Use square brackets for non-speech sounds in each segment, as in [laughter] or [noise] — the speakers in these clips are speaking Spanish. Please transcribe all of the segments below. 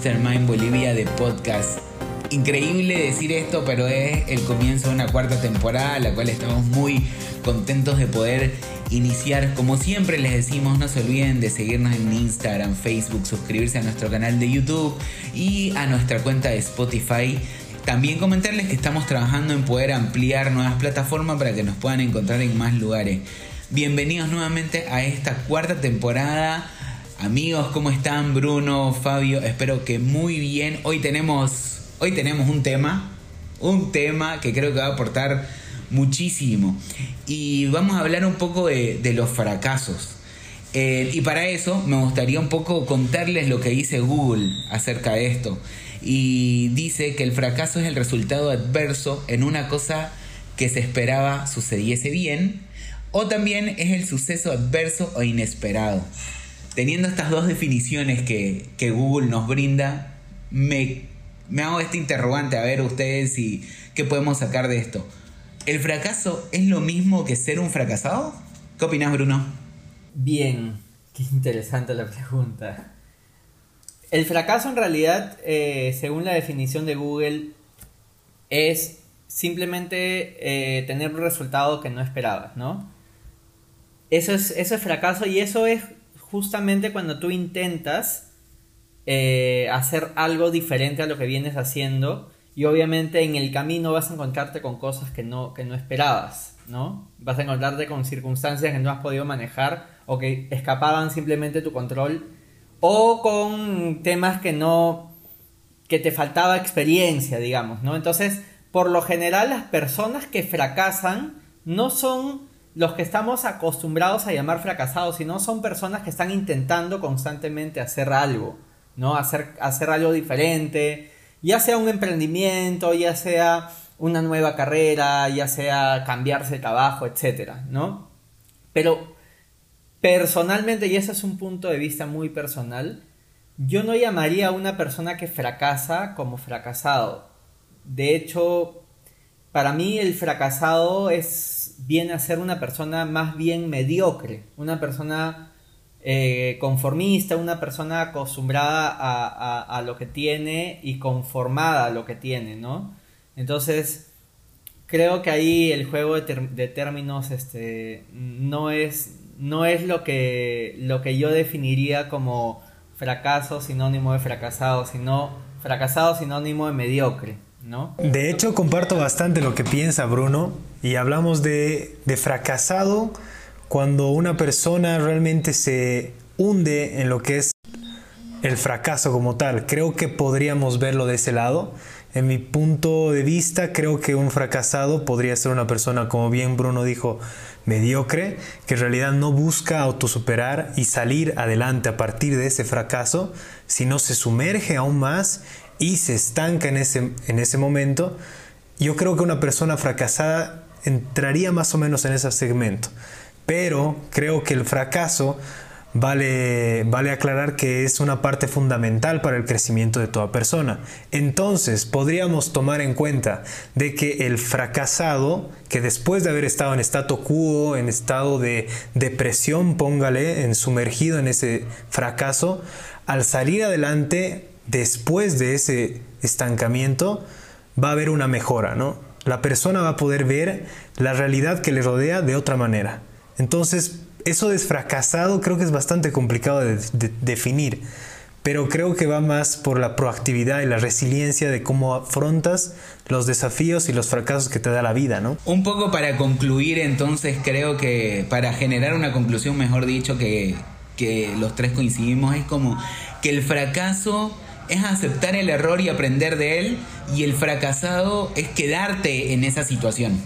Mastermind Bolivia de podcast. Increíble decir esto, pero es el comienzo de una cuarta temporada, la cual estamos muy contentos de poder iniciar. Como siempre les decimos, no se olviden de seguirnos en Instagram, Facebook, suscribirse a nuestro canal de YouTube y a nuestra cuenta de Spotify. También comentarles que estamos trabajando en poder ampliar nuevas plataformas para que nos puedan encontrar en más lugares. Bienvenidos nuevamente a esta cuarta temporada. Amigos, ¿cómo están? Bruno, Fabio, espero que muy bien. Hoy tenemos, hoy tenemos un tema, un tema que creo que va a aportar muchísimo. Y vamos a hablar un poco de, los fracasos. Eh, y para eso me gustaría un poco contarles lo que dice Google acerca de esto y dice que el fracaso es el resultado adverso en una cosa que se esperaba sucediese bien o también es el suceso adverso o inesperado. Teniendo estas dos definiciones que, Google nos brinda, me, me, hago este interrogante a ver ustedes y qué podemos sacar de esto. ¿El fracaso es lo mismo que ser un fracasado? ¿Qué opinas, Bruno? Bien, qué interesante la pregunta. El fracaso en realidad, eh, según la definición de Google, es simplemente eh, tener un resultado que no esperabas, ¿no? Eso es, eso es fracaso y eso es justamente cuando tú intentas eh, hacer algo diferente a lo que vienes haciendo y obviamente en el camino vas a encontrarte con cosas que no, que no esperabas, ¿no? Vas a encontrarte con circunstancias que no has podido manejar o que escapaban simplemente tu control o con temas que no que te faltaba experiencia, digamos, ¿no? Entonces, por lo general las personas que fracasan no son los que estamos acostumbrados a llamar fracasados, sino son personas que están intentando constantemente hacer algo, ¿no? Hacer, hacer algo diferente, ya sea un emprendimiento, ya sea una nueva carrera, ya sea cambiarse de trabajo, etcétera, ¿no? Pero Personalmente, y ese es un punto de vista muy personal, yo no llamaría a una persona que fracasa como fracasado. De hecho, para mí el fracasado es viene a ser una persona más bien mediocre, una persona eh, conformista, una persona acostumbrada a, lo que tiene y conformada a lo que tiene, ¿no? Entonces, creo que ahí el juego de, de términos este, no es no es lo que, lo que yo definiría como fracaso sinónimo de fracasado, sino fracasado sinónimo de mediocre, ¿no? De hecho, comparto bastante lo que piensa Bruno y hablamos de, fracasado cuando una persona realmente se hunde en lo que es el fracaso como tal. Creo que podríamos verlo de ese lado. En mi punto de vista, creo que un fracasado podría ser una persona, como bien Bruno dijo, mediocre, que en realidad no busca autosuperar y salir adelante a partir de ese fracaso, sino se sumerge aún más y se estanca en ese, en ese momento. Yo creo que una persona fracasada entraría más o menos en ese segmento, pero creo que el fracaso Vale, vale aclarar que es una parte fundamental para el crecimiento de toda persona. Entonces, podríamos tomar en cuenta de que el fracasado, que después de haber estado en estado quo, en estado de depresión, póngale, en sumergido en ese fracaso, al salir adelante, después de ese estancamiento, va a haber una mejora, ¿no? La persona va a poder ver la realidad que le rodea de otra manera. Entonces, eso de fracasado creo que es bastante complicado de, definir, pero creo que va más por la proactividad y la resiliencia de cómo afrontas los desafíos y los fracasos que te da la vida, ¿no? Un poco para concluir entonces, creo que para generar una conclusión, mejor dicho, que, que los tres coincidimos, es como que el fracaso es aceptar el error y aprender de él y el fracasado es quedarte en esa situación.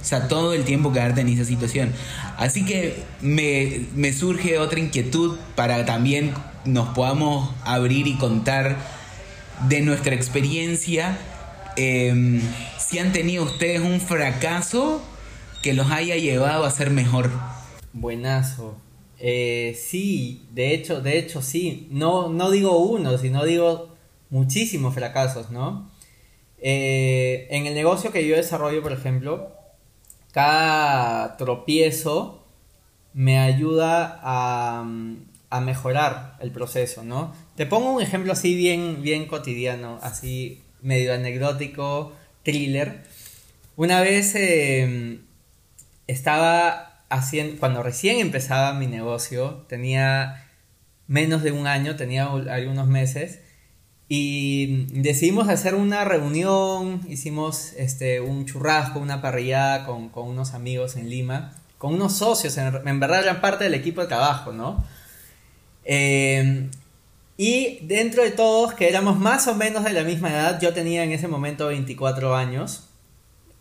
O sea, todo el tiempo quedarte en esa situación. Así que me, surge otra inquietud para también nos podamos abrir y contar de nuestra experiencia. Em, si han tenido ustedes un fracaso que los haya llevado a ser mejor. Buenazo. Eh, sí, de hecho, de hecho sí. No, no digo uno, sino digo muchísimos fracasos, ¿no? Eh, en el negocio que yo desarrollo, por ejemplo, cada tropiezo me ayuda a, a mejorar el proceso, ¿no? Te pongo un ejemplo así bien, bien cotidiano, así medio anecdótico, thriller. Una vez em, estaba haciendo, cuando recién empezaba mi negocio, tenía menos de un año, tenía algunos meses, y decidimos hacer una reunión, hicimos este, un churrasco, una parrillada con, unos amigos en Lima, con unos socios, en, verdad eran parte del equipo de trabajo, ¿no? Em, y dentro de todos, que éramos más o menos de la misma edad, yo tenía en ese momento 24 años,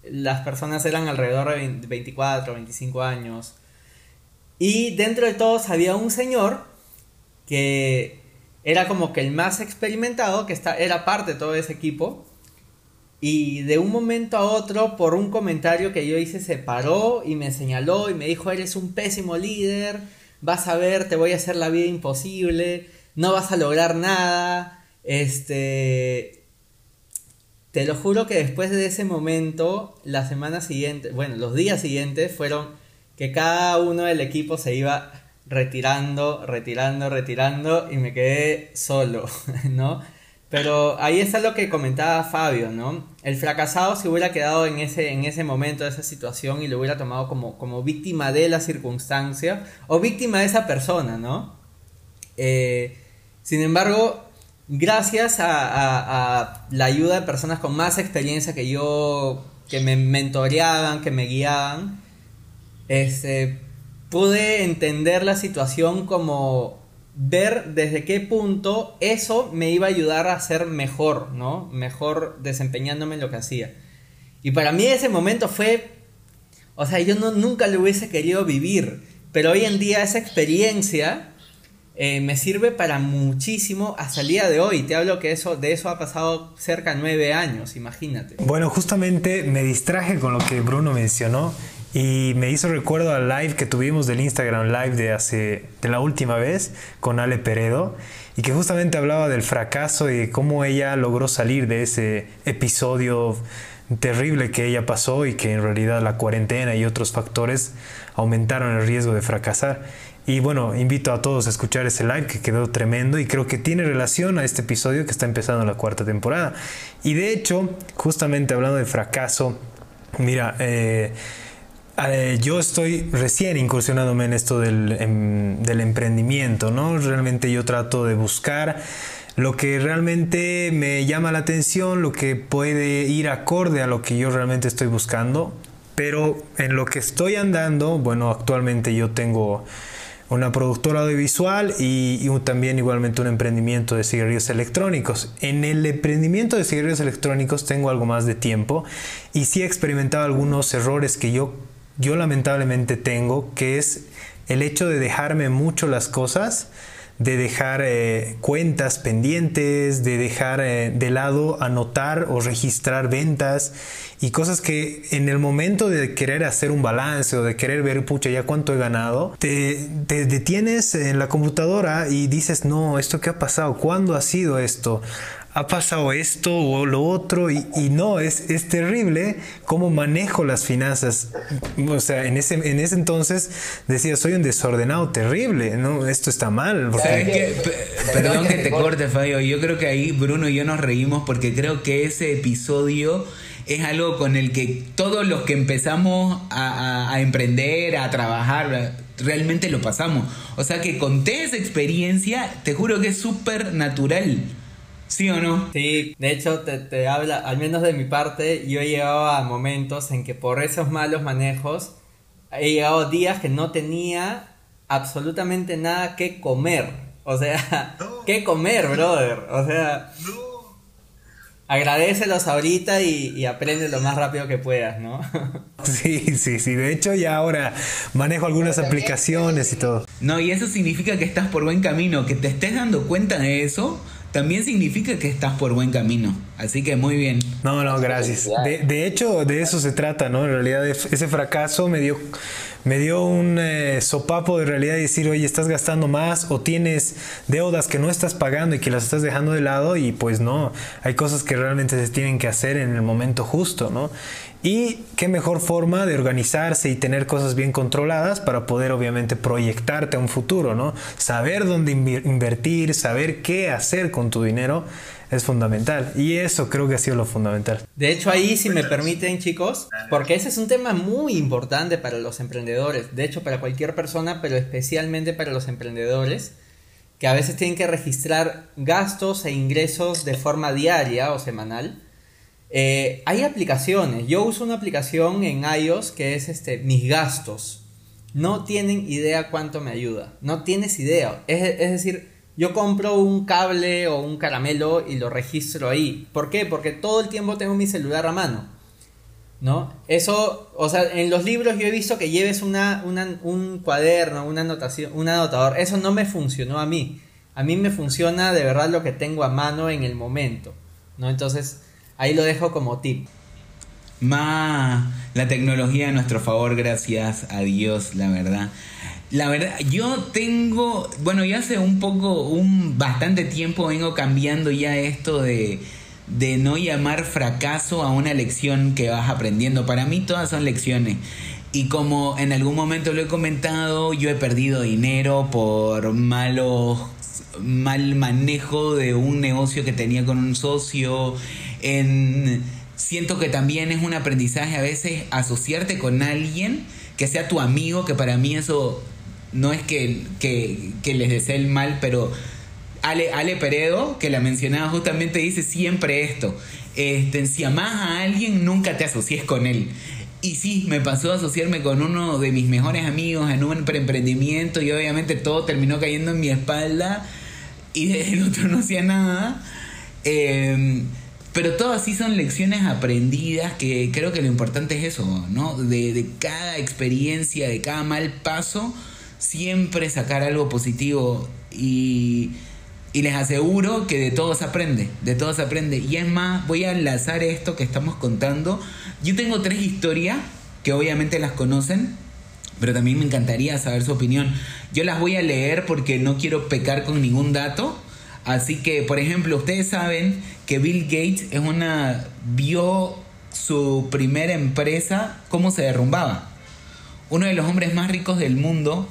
las personas eran alrededor de 24, 25 años, y dentro de todos había un señor que era como que el más experimentado, que está, era parte de todo ese equipo, y de un momento a otro, por un comentario que yo hice, se paró y me señaló y me dijo, eres un pésimo líder, vas a ver, te voy a hacer la vida imposible, no vas a lograr nada, este... Te lo juro que después de ese momento, la semana siguiente, bueno, los días siguientes fueron que cada uno del equipo se iba retirando, retirando, retirando y me quedé solo, [laughs] ¿no? Pero ahí está lo que comentaba Fabio, ¿no? El fracasado se hubiera quedado en ese, en ese momento, esa situación y lo hubiera tomado como, como víctima de la circunstancia o víctima de esa persona, ¿no? Eh, sin embargo, gracias a, la ayuda de personas con más experiencia que yo, que me mentoreaban, que me guiaban, este, pude entender la situación como ver desde qué punto eso me iba a ayudar a ser mejor, ¿no? Mejor desempeñándome en lo que hacía. Y para mí ese momento fue, o sea, yo no, nunca lo hubiese querido vivir, pero hoy en día esa experiencia eh, me sirve para muchísimo hasta el día de hoy. Te hablo que eso, de eso ha pasado cerca de nueve años, imagínate. Bueno, justamente me distraje con lo que Bruno mencionó y me hizo recuerdo al live que tuvimos del Instagram Live de hace de la última vez con Ale Peredo y que justamente hablaba del fracaso y de cómo ella logró salir de ese episodio terrible que ella pasó y que en realidad la cuarentena y otros factores aumentaron el riesgo de fracasar. Y bueno, invito a todos a escuchar ese live que quedó tremendo y creo que tiene relación a este episodio que está empezando la cuarta temporada. Y de hecho, justamente hablando de fracaso, mira, eh, eh, yo estoy recién incursionándome en esto del, em, del, emprendimiento, ¿no? Realmente yo trato de buscar lo que realmente me llama la atención, lo que puede ir acorde a lo que yo realmente estoy buscando. Pero en lo que estoy andando, bueno, actualmente yo tengo una productora audiovisual y, y, también igualmente un emprendimiento de cigarrillos electrónicos. En el emprendimiento de cigarrillos electrónicos tengo algo más de tiempo y sí he experimentado algunos errores que yo yo lamentablemente tengo, que es el hecho de dejarme mucho las cosas, de dejar eh, cuentas pendientes, de dejar eh, de lado anotar o registrar ventas y cosas que en el momento de querer hacer un balance o de querer ver, pucha, ya cuánto he ganado, te, te detienes en la computadora y dices, no, ¿esto qué ha pasado? ¿Cuándo ha sido esto? Ha pasado esto o lo otro y, no, es, es terrible cómo manejo las finanzas. O sea, en ese, en ese entonces decía, soy un desordenado terrible, ¿no? Esto está mal. Perdón que te corte, Fabio. Yo creo que ahí Bruno y yo nos reímos porque creo que ese episodio es algo con el que todos los que empezamos a, a emprender, a trabajar, realmente lo pasamos. O sea que conté esa experiencia, te juro que es súper natural. ¿Sí o no? Sí, de hecho te, te, habla, al menos de mi parte, yo he llegado a momentos en que por esos malos manejos he llegado días que no tenía absolutamente nada que comer. O sea, [laughs] ¿qué comer, brother? O sea, no. Agradecelos ahorita y, y, aprende lo más rápido que puedas, ¿no? [laughs] Sí, sí, sí. De hecho, ya ahora manejo algunas aplicaciones y todo. No, y eso significa que estás por buen camino, que te estés dando cuenta de eso también significa que estás por buen camino. Así que muy bien. No, no, gracias. De, hecho, de eso se trata, ¿no? En realidad, ese fracaso me dio, me dio un eh, sopapo de realidad y decir, oye, estás gastando más o tienes deudas que no estás pagando y que las estás dejando de lado y pues no, hay cosas que realmente se tienen que hacer en el momento justo, ¿no? Y qué mejor forma de organizarse y tener cosas bien controladas para poder obviamente proyectarte a un futuro, ¿no? Saber dónde invertir, saber qué hacer con tu dinero es fundamental. Y eso creo que ha sido lo fundamental. De hecho, ahí, si me permiten, chicos, porque ese es un tema muy importante para los emprendedores. De hecho, para cualquier persona, pero especialmente para los emprendedores, que a veces tienen que registrar gastos e ingresos de forma diaria o semanal eh, hay aplicaciones. Yo uso una aplicación en iOS que es este, mis gastos. No tienen idea cuánto me ayuda. No tienes idea. Es, decir, yo compro un cable o un caramelo y lo registro ahí. ¿Por qué? Porque todo el tiempo tengo mi celular a mano. ¿No? Eso, o sea, en los libros yo he visto que lleves una, un cuaderno, una anotación, un anotador. Eso no me funcionó a mí. A mí me funciona de verdad lo que tengo a mano en el momento. ¿No? Entonces, Ahí lo dejo como tip. Más la tecnología a nuestro favor, gracias a Dios, la verdad. La verdad, yo tengo, bueno, ya hace un poco, un bastante tiempo vengo cambiando ya esto de, de no llamar fracaso a una lección que vas aprendiendo. Para mí todas son lecciones. Y como en algún momento lo he comentado, yo he perdido dinero por malos mal manejo de un negocio que tenía con un socio, en, siento que también es un aprendizaje a veces asociarte con alguien que sea tu amigo, que para mí eso no es que, que, les desee el mal, pero Ale, Ale Peredo, que la mencionaba justamente, dice siempre esto. Este, si amas a alguien, nunca te asocies con él. Y sí, me pasó a asociarme con uno de mis mejores amigos en un emprendimiento y obviamente todo terminó cayendo en mi espalda y [laughs] el otro no hacía nada. Eh, pero todas sí son lecciones aprendidas que creo que lo importante es eso, ¿no? De, cada experiencia, de cada mal paso, siempre sacar algo positivo y, les aseguro que de todo se aprende, de todo se aprende. Y es más, voy a enlazar esto que estamos contando. Yo tengo tres historias que obviamente las conocen, pero también me encantaría saber su opinión. Yo las voy a leer porque no quiero pecar con ningún dato Así que, por ejemplo, ustedes saben que Bill Gates es una vio su primera empresa cómo se derrumbaba. Uno de los hombres más ricos del mundo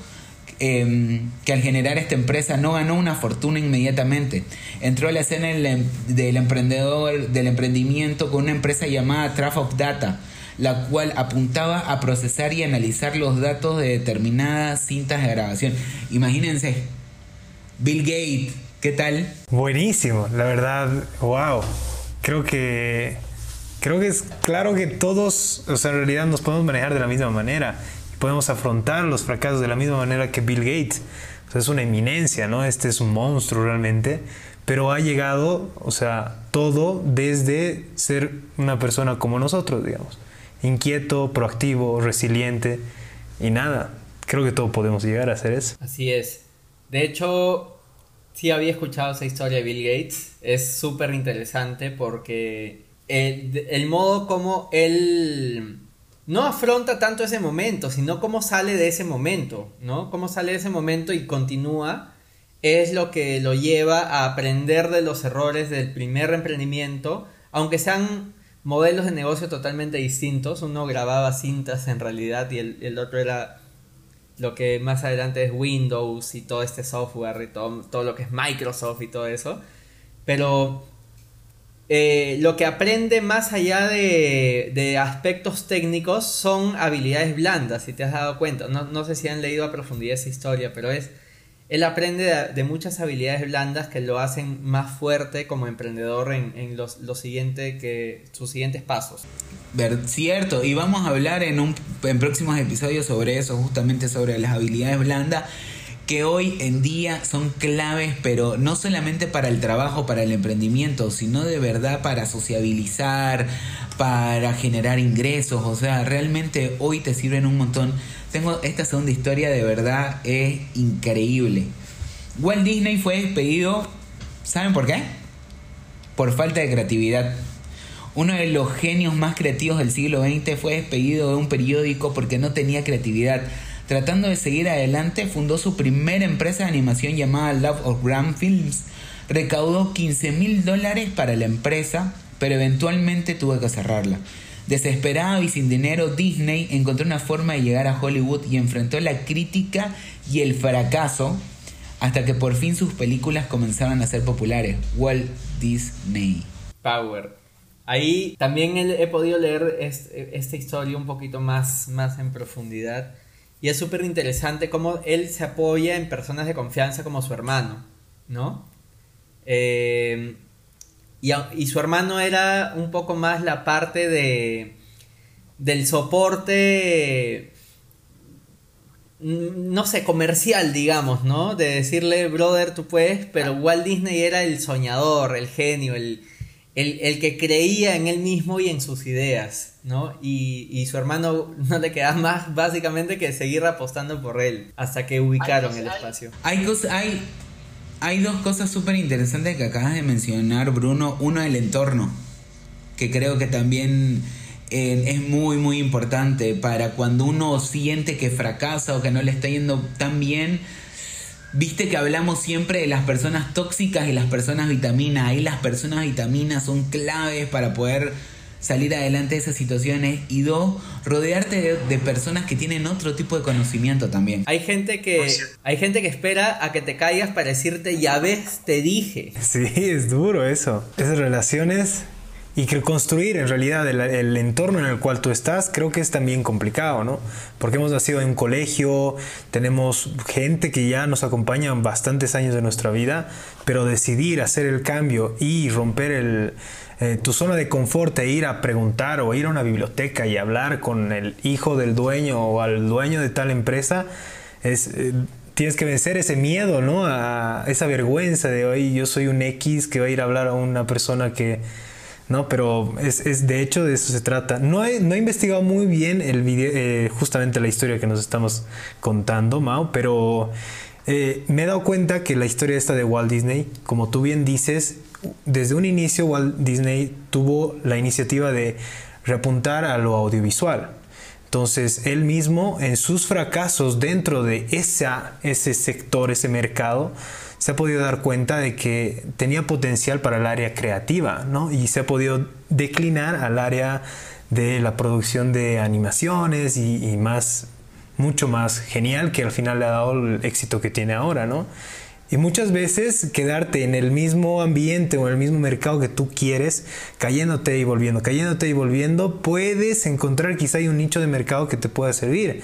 em, que al generar esta empresa no ganó una fortuna inmediatamente. Entró a la escena em, del emprendedor, del emprendimiento con una empresa llamada Traf of Data, la cual apuntaba a procesar y analizar los datos de determinadas cintas de grabación. Imagínense, Bill Gates ¿Qué tal? Buenísimo, la verdad, wow. Creo que creo que es claro que todos, o sea, en realidad nos podemos manejar de la misma manera. Podemos afrontar los fracasos de la misma manera que Bill Gates. Es una eminencia, ¿no? Este es un monstruo realmente. Pero ha llegado, o sea, todo desde ser una persona como nosotros, digamos. Inquieto, proactivo, resiliente y nada. Creo que todos podemos llegar a hacer eso. Así es. De hecho, sí había escuchado esa historia de Bill Gates. Es súper interesante porque el, modo como él no afronta tanto ese momento, sino cómo sale de ese momento, ¿no? Cómo sale de ese momento y continúa es lo que lo lleva a aprender de los errores del primer emprendimiento, aunque sean modelos de negocio totalmente distintos. Uno grababa cintas en realidad y el, el otro era lo que más adelante es Windows y todo este software y todo, todo lo que es Microsoft y todo eso. Pero eh, lo que aprende más allá de, aspectos técnicos son habilidades blandas, si te has dado cuenta. No, no sé si han leído a profundidad esa historia, pero es... Él aprende de, muchas habilidades blandas que lo hacen más fuerte como emprendedor en, los, siguiente que, sus siguientes pasos. Cierto, y vamos a hablar en, un, en próximos episodios sobre eso, justamente sobre las habilidades blandas que hoy en día son claves, pero no solamente para el trabajo, para el emprendimiento, sino de verdad para sociabilizar, para generar ingresos, o sea, realmente hoy te sirven un montón. Tengo esta segunda historia de verdad es increíble. Walt Disney fue despedido, ¿saben por qué? Por falta de creatividad. Uno de los genios más creativos del siglo XX fue despedido de un periódico porque no tenía creatividad. Tratando de seguir adelante, fundó su primera empresa de animación llamada Love of Grand Films. Recaudó 15 mil dólares para la empresa, pero eventualmente tuvo que cerrarla. Desesperado y sin dinero, Disney encontró una forma de llegar a Hollywood y enfrentó la crítica y el fracaso hasta que por fin sus películas comenzaron a ser populares. Walt Disney. Power. Ahí también he podido leer esta historia un poquito más, más en profundidad. Y es súper interesante cómo él se apoya en personas de confianza como su hermano, ¿no? Eh, y, su hermano era un poco más la parte de del soporte mm, no sé, comercial, digamos, ¿no? De decirle, brother, tú puedes, pero Walt Disney era el soñador, el genio, el, el, que creía en él mismo y en sus ideas, ¿no? Y, y, su hermano no le quedaba más básicamente que seguir apostando por él hasta que ubicaron el espacio. Hay, hay, hay dos cosas súper interesantes que acabas de mencionar, Bruno. Uno, el entorno, que creo que también eh, es muy, muy importante para cuando uno siente que fracasa o que no le está yendo tan bien. Viste que hablamos siempre de las personas tóxicas y las personas vitaminas. Ahí las personas vitaminas son claves para poder salir adelante de esas situaciones y dos, rodearte de, personas que tienen otro tipo de conocimiento también. Hay gente que hay gente que espera a que te caigas para decirte ya ves, te dije. Sí, es duro eso. Esas relaciones y que construir en realidad el, entorno en el cual tú estás creo que es también complicado, ¿no? Porque hemos nacido en un colegio, tenemos gente que ya nos acompaña bastantes años de nuestra vida, pero decidir hacer el cambio y romper el, eh, tu zona de confort e ir a preguntar o ir a una biblioteca y hablar con el hijo del dueño o al dueño de tal empresa, es... Eh, tienes que vencer ese miedo, ¿no? A esa vergüenza de hoy yo soy un X que va a ir a hablar a una persona que, ¿no? Pero es, de hecho de eso se trata. No he, no he investigado muy bien el eh, justamente la historia que nos estamos contando, Mao, pero me he dado cuenta que la historia esta de Walt Disney, como tú bien dices, desde un inicio Walt Disney tuvo la iniciativa de reapuntar a lo audiovisual. Entonces, él mismo, en sus fracasos dentro de ese sector, ese mercado, se ha podido dar cuenta de que tenía potencial para el área creativa, ¿no? Y se ha podido declinar al área de la producción de animaciones y, más, mucho más genial que al final le ha dado el éxito que tiene ahora, ¿no? Y muchas veces quedarte en el mismo ambiente o en el mismo mercado que tú quieres, cayéndote y volviendo, cayéndote y volviendo, puedes encontrar quizá hay un nicho de mercado que te pueda servir.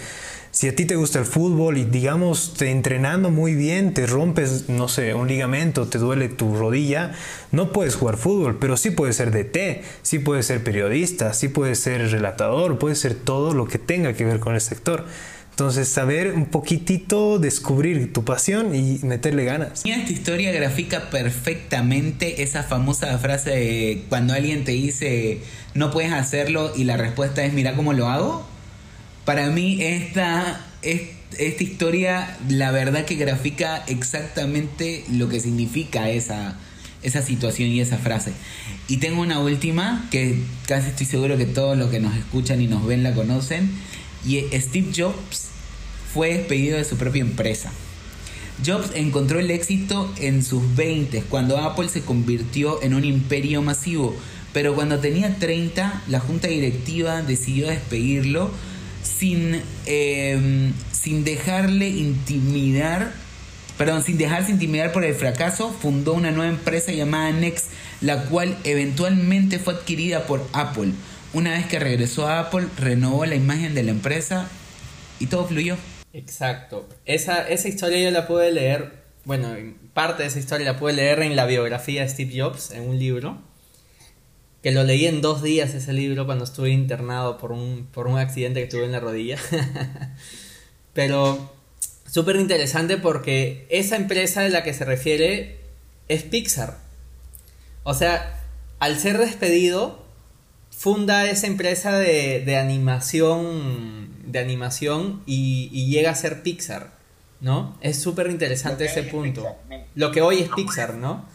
Si a ti te gusta el fútbol y digamos te entrenando muy bien, te rompes, no sé, un ligamento, te duele tu rodilla, no puedes jugar fútbol, pero sí puedes ser DT, sí puedes ser periodista, sí puedes ser relatador, puedes ser todo lo que tenga que ver con el sector. Entonces, saber un poquitito, descubrir tu pasión y meterle ganas. Y esta historia grafica perfectamente esa famosa frase de cuando alguien te dice no puedes hacerlo y la respuesta es mira cómo lo hago. Para mí esta, esta historia, la verdad que grafica exactamente lo que significa esa, esa situación y esa frase. Y tengo una última que casi estoy seguro que todos los que nos escuchan y nos ven la conocen. Y Steve Jobs fue despedido de su propia empresa. Jobs encontró el éxito en sus 20 cuando Apple se convirtió en un imperio masivo, pero cuando tenía 30 la junta directiva decidió despedirlo sin, em, sin dejarle intimidar, perdón, sin dejarse intimidar por el fracaso, fundó una nueva empresa llamada Next, la cual eventualmente fue adquirida por Apple. Una vez que regresó a Apple, renovó la imagen de la empresa y todo fluyó. Exacto. Esa, esa historia yo la pude leer, bueno, parte de esa historia la pude leer en la biografía de Steve Jobs, en un libro, que lo leí en dos días ese libro cuando estuve internado por un, por un accidente que tuve en la rodilla. [laughs] Pero súper interesante porque esa empresa de la que se refiere es Pixar. O sea, al ser despedido, funda esa empresa de, de animación de animación y, llega a ser Pixar, ¿no? Es súper interesante ese punto. Lo que hoy es Pixar, ¿no?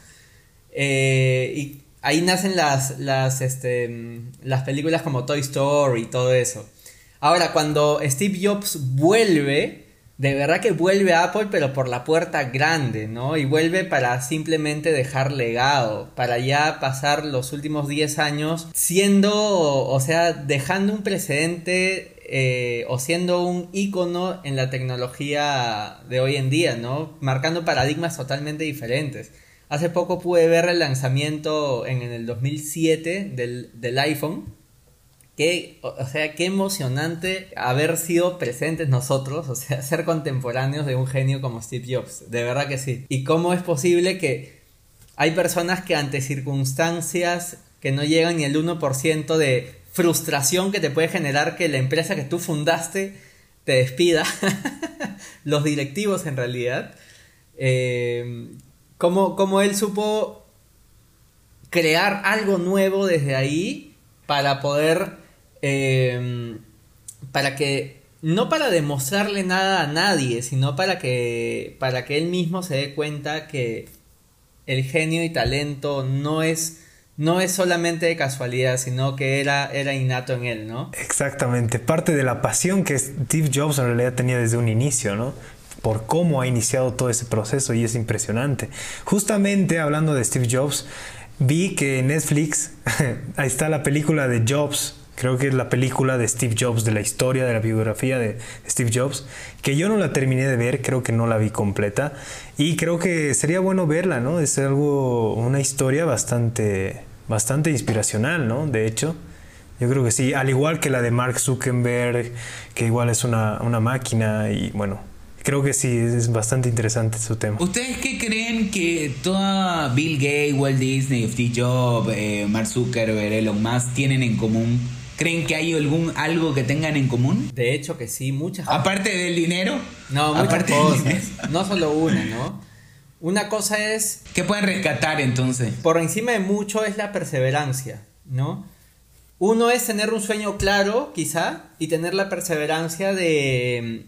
Eh, y ahí nacen las, las, este, las películas como Toy Story y todo eso. Ahora, cuando Steve Jobs vuelve, de verdad que vuelve a Apple, pero por la puerta grande, ¿no? Y vuelve para simplemente dejar legado, para ya pasar los últimos 10 años siendo, o sea, dejando un precedente eh, o siendo un icono en la tecnología de hoy en día, ¿no? Marcando paradigmas totalmente diferentes. Hace poco pude ver el lanzamiento en, el 2007 del, del iPhone Qué, o sea, qué emocionante haber sido presentes nosotros, o sea, [laughs] ser contemporáneos de un genio como Steve Jobs, de verdad que sí. Y cómo es posible que hay personas que ante circunstancias que no llegan ni el 1% de frustración que te puede generar que la empresa que tú fundaste te despida, [laughs] los directivos en realidad, eh, cómo, cómo él supo crear algo nuevo desde ahí para poder Em, para que no para demostrarle nada a nadie, sino para que para que él mismo se dé cuenta que el genio y talento no es no es solamente de casualidad, sino que era, era innato en él, ¿no? Exactamente, parte de la pasión que Steve Jobs en realidad tenía desde un inicio, ¿no? Por cómo ha iniciado todo ese proceso y es impresionante. Justamente hablando de Steve Jobs, vi que en Netflix, [laughs] ahí está la película de Jobs, Creo que es la película de Steve Jobs, de la historia, de la biografía de Steve Jobs, que yo no la terminé de ver, creo que no la vi completa. Y creo que sería bueno verla, ¿no? Es algo, una historia bastante, bastante inspiracional, ¿no? De hecho, yo creo que sí, al igual que la de Mark Zuckerberg, que igual es una, una máquina y bueno, creo que sí, es bastante interesante su tema. ¿Ustedes qué creen que toda Bill Gates, Walt Disney, Steve Jobs, eh, Mark Zuckerberg, Elon Musk tienen en común? ¿Creen que hay algún algo que tengan en común? De hecho que sí, muchas Aparte del dinero. No, muchas cosas. No solo una, ¿no? Una cosa es... ¿Qué pueden rescatar entonces? Por encima de mucho es la perseverancia, ¿no? Uno es tener un sueño claro, quizá, y tener la perseverancia de,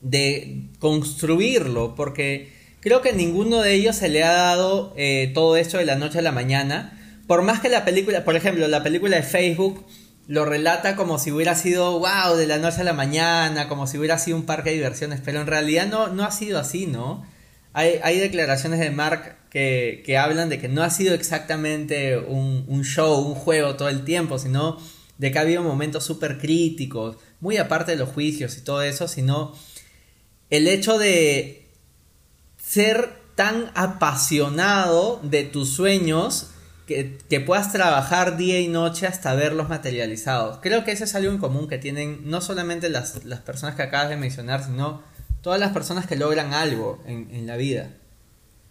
de construirlo, porque creo que ninguno de ellos se le ha dado eh, todo esto de la noche a la mañana. Por más que la película, por ejemplo, la película de Facebook lo relata como si hubiera sido, wow, de la noche a la mañana, como si hubiera sido un parque de diversiones, pero en realidad no, no ha sido así, ¿no? Hay, hay declaraciones de Mark que, que, hablan de que no ha sido exactamente un, un, show, un juego todo el tiempo, sino de que ha habido momentos súper críticos, muy aparte de los juicios y todo eso, sino el hecho de ser tan apasionado de tus sueños que, puedas trabajar día y noche hasta verlos materializados. Creo que eso es algo en común que tienen no solamente las, personas que acabas de mencionar, sino todas las personas que logran algo en, en, la vida,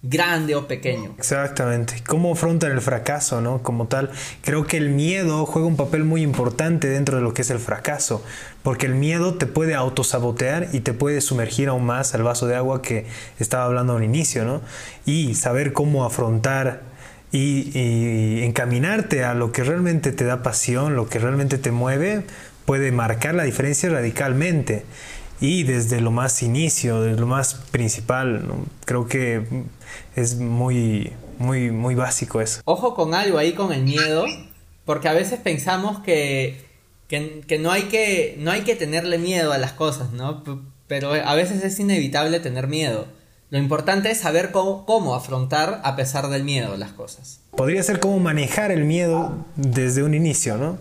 grande o pequeño. Exactamente. ¿Cómo afrontan el fracaso, no? Como tal, creo que el miedo juega un papel muy importante dentro de lo que es el fracaso, porque el miedo te puede autosabotear y te puede sumergir aún más al vaso de agua que estaba hablando al inicio, ¿no? Y saber cómo afrontar y, encaminarte a lo que realmente te da pasión, lo que realmente te mueve, puede marcar la diferencia radicalmente. Y desde lo más inicio, desde lo más principal, creo que es muy, muy, muy básico eso. Ojo con algo ahí con el miedo, porque a veces pensamos que, que, que, no, hay que no hay que tenerle miedo a las cosas, ¿no? Pero a veces es inevitable tener miedo. Lo importante es saber cómo, afrontar a pesar del miedo las cosas. Podría ser cómo manejar el miedo desde un inicio, ¿no?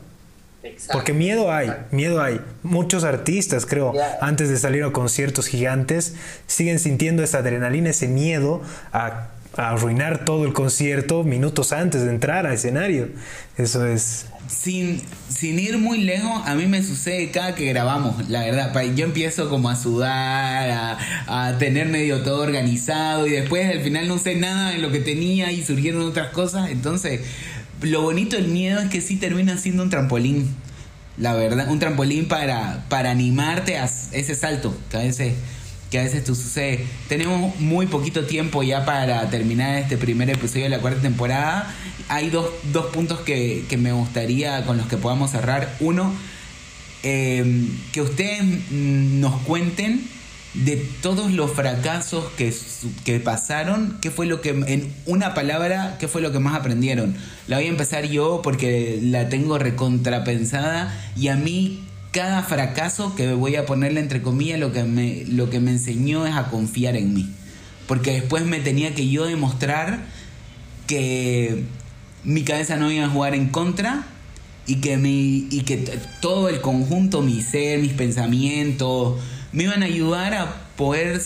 Porque miedo hay, miedo hay. Muchos artistas, creo, antes de salir a conciertos gigantes, siguen sintiendo esa adrenalina, ese miedo a, a arruinar todo el concierto minutos antes de entrar al escenario. Eso es sin, sin ir muy lejos, a mí me sucede cada que grabamos, la verdad. Yo empiezo como a sudar, a, a, tener medio todo organizado y después al final no sé nada de lo que tenía y surgieron otras cosas. Entonces, lo bonito del miedo es que sí termina siendo un trampolín, la verdad, un trampolín para, para animarte a ese salto que a veces que a veces tú sucede. Tenemos muy poquito tiempo ya para terminar este primer episodio de la cuarta temporada. Hay dos, puntos que, me gustaría con los que podamos cerrar. Uno, em, que ustedes nos cuenten de todos los fracasos que, que, pasaron, qué fue lo que, en una palabra, qué fue lo que más aprendieron. La voy a empezar yo porque la tengo recontrapensada y a mí cada fracaso que voy a ponerle entre comillas lo que me, lo que me enseñó es a confiar en mí. Porque después me tenía que yo demostrar que mi cabeza no iba a jugar en contra y que, mi, y que todo el conjunto, mi ser, mis pensamientos, me iban a ayudar a poder,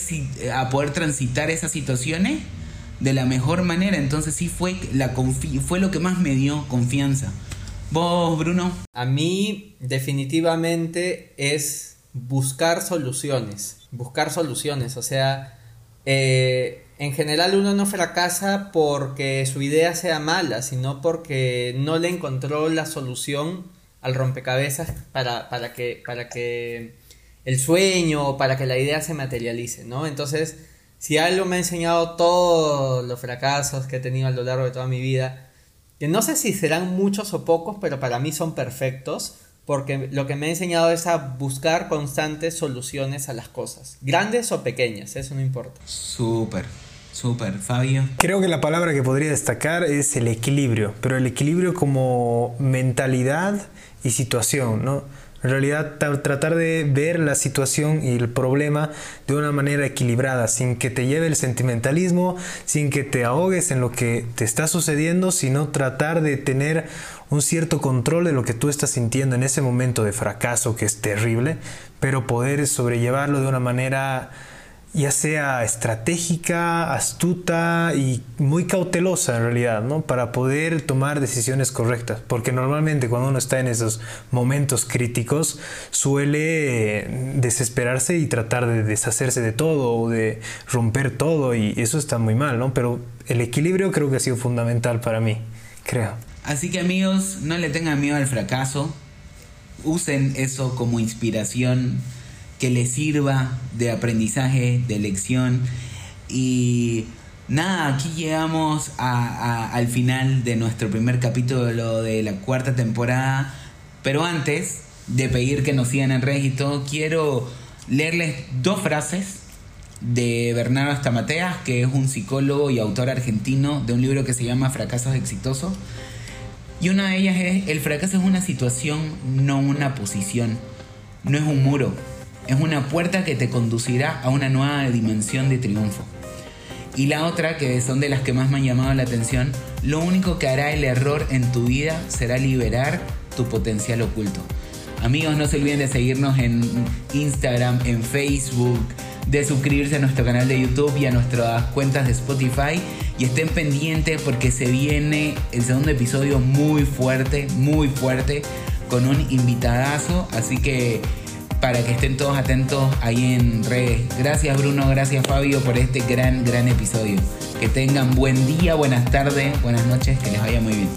a poder transitar esas situaciones de la mejor manera. Entonces sí fue, la fue lo que más me dio confianza. ¿Vos, Bruno? A mí definitivamente es buscar soluciones. Buscar soluciones. O sea, eh, en general uno no fracasa porque su idea sea mala, sino porque no le encontró la solución al rompecabezas para, para, que, para que el sueño para que la idea se materialice, ¿no? Entonces, si algo me ha enseñado todos los fracasos que he tenido a lo largo de toda mi vida, que no sé si serán muchos o pocos, pero para mí son perfectos, porque lo que me ha enseñado es a buscar constantes soluciones a las cosas, grandes o pequeñas, eso no importa. Súper, súper, Fabio. Creo que la palabra que podría destacar es el equilibrio, pero el equilibrio como mentalidad y situación, ¿no? En realidad tratar de ver la situación y el problema de una manera equilibrada, sin que te lleve el sentimentalismo, sin que te ahogues en lo que te está sucediendo, sino tratar de tener un cierto control de lo que tú estás sintiendo en ese momento de fracaso que es terrible, pero poder sobrellevarlo de una manera ya sea estratégica, astuta y muy cautelosa en realidad, ¿no? Para poder tomar decisiones correctas. Porque normalmente cuando uno está en esos momentos críticos suele desesperarse y tratar de deshacerse de todo o de romper todo y eso está muy mal, ¿no? Pero el equilibrio creo que ha sido fundamental para mí, creo. Así que amigos, no le tengan miedo al fracaso. Usen eso como inspiración que les sirva de aprendizaje, de lección. Y nada, aquí llegamos al final de nuestro primer capítulo de la cuarta temporada. Pero antes de pedir que nos sigan en redes y todo, quiero leerles dos frases de Bernardo Stamateas, que es un psicólogo y autor argentino de un libro que se llama Fracasos Exitosos. Y una de ellas es, el fracaso es una situación, no una posición, no es un muro, es una puerta que te conducirá a una nueva dimensión de triunfo. Y la otra, que son de las que más me han llamado la atención, lo único que hará el error en tu vida será liberar tu potencial oculto. Amigos, no se olviden de seguirnos en Instagram, en Facebook, de suscribirse a nuestro canal de YouTube y a nuestras cuentas de Spotify. Y estén pendientes porque se viene el segundo episodio muy fuerte, muy fuerte, con un invitadazo. Así que para que estén todos atentos ahí en redes. Gracias Bruno, gracias Fabio por este gran, gran episodio. Que tengan buen día, buenas tardes, buenas noches, que les vaya muy bien.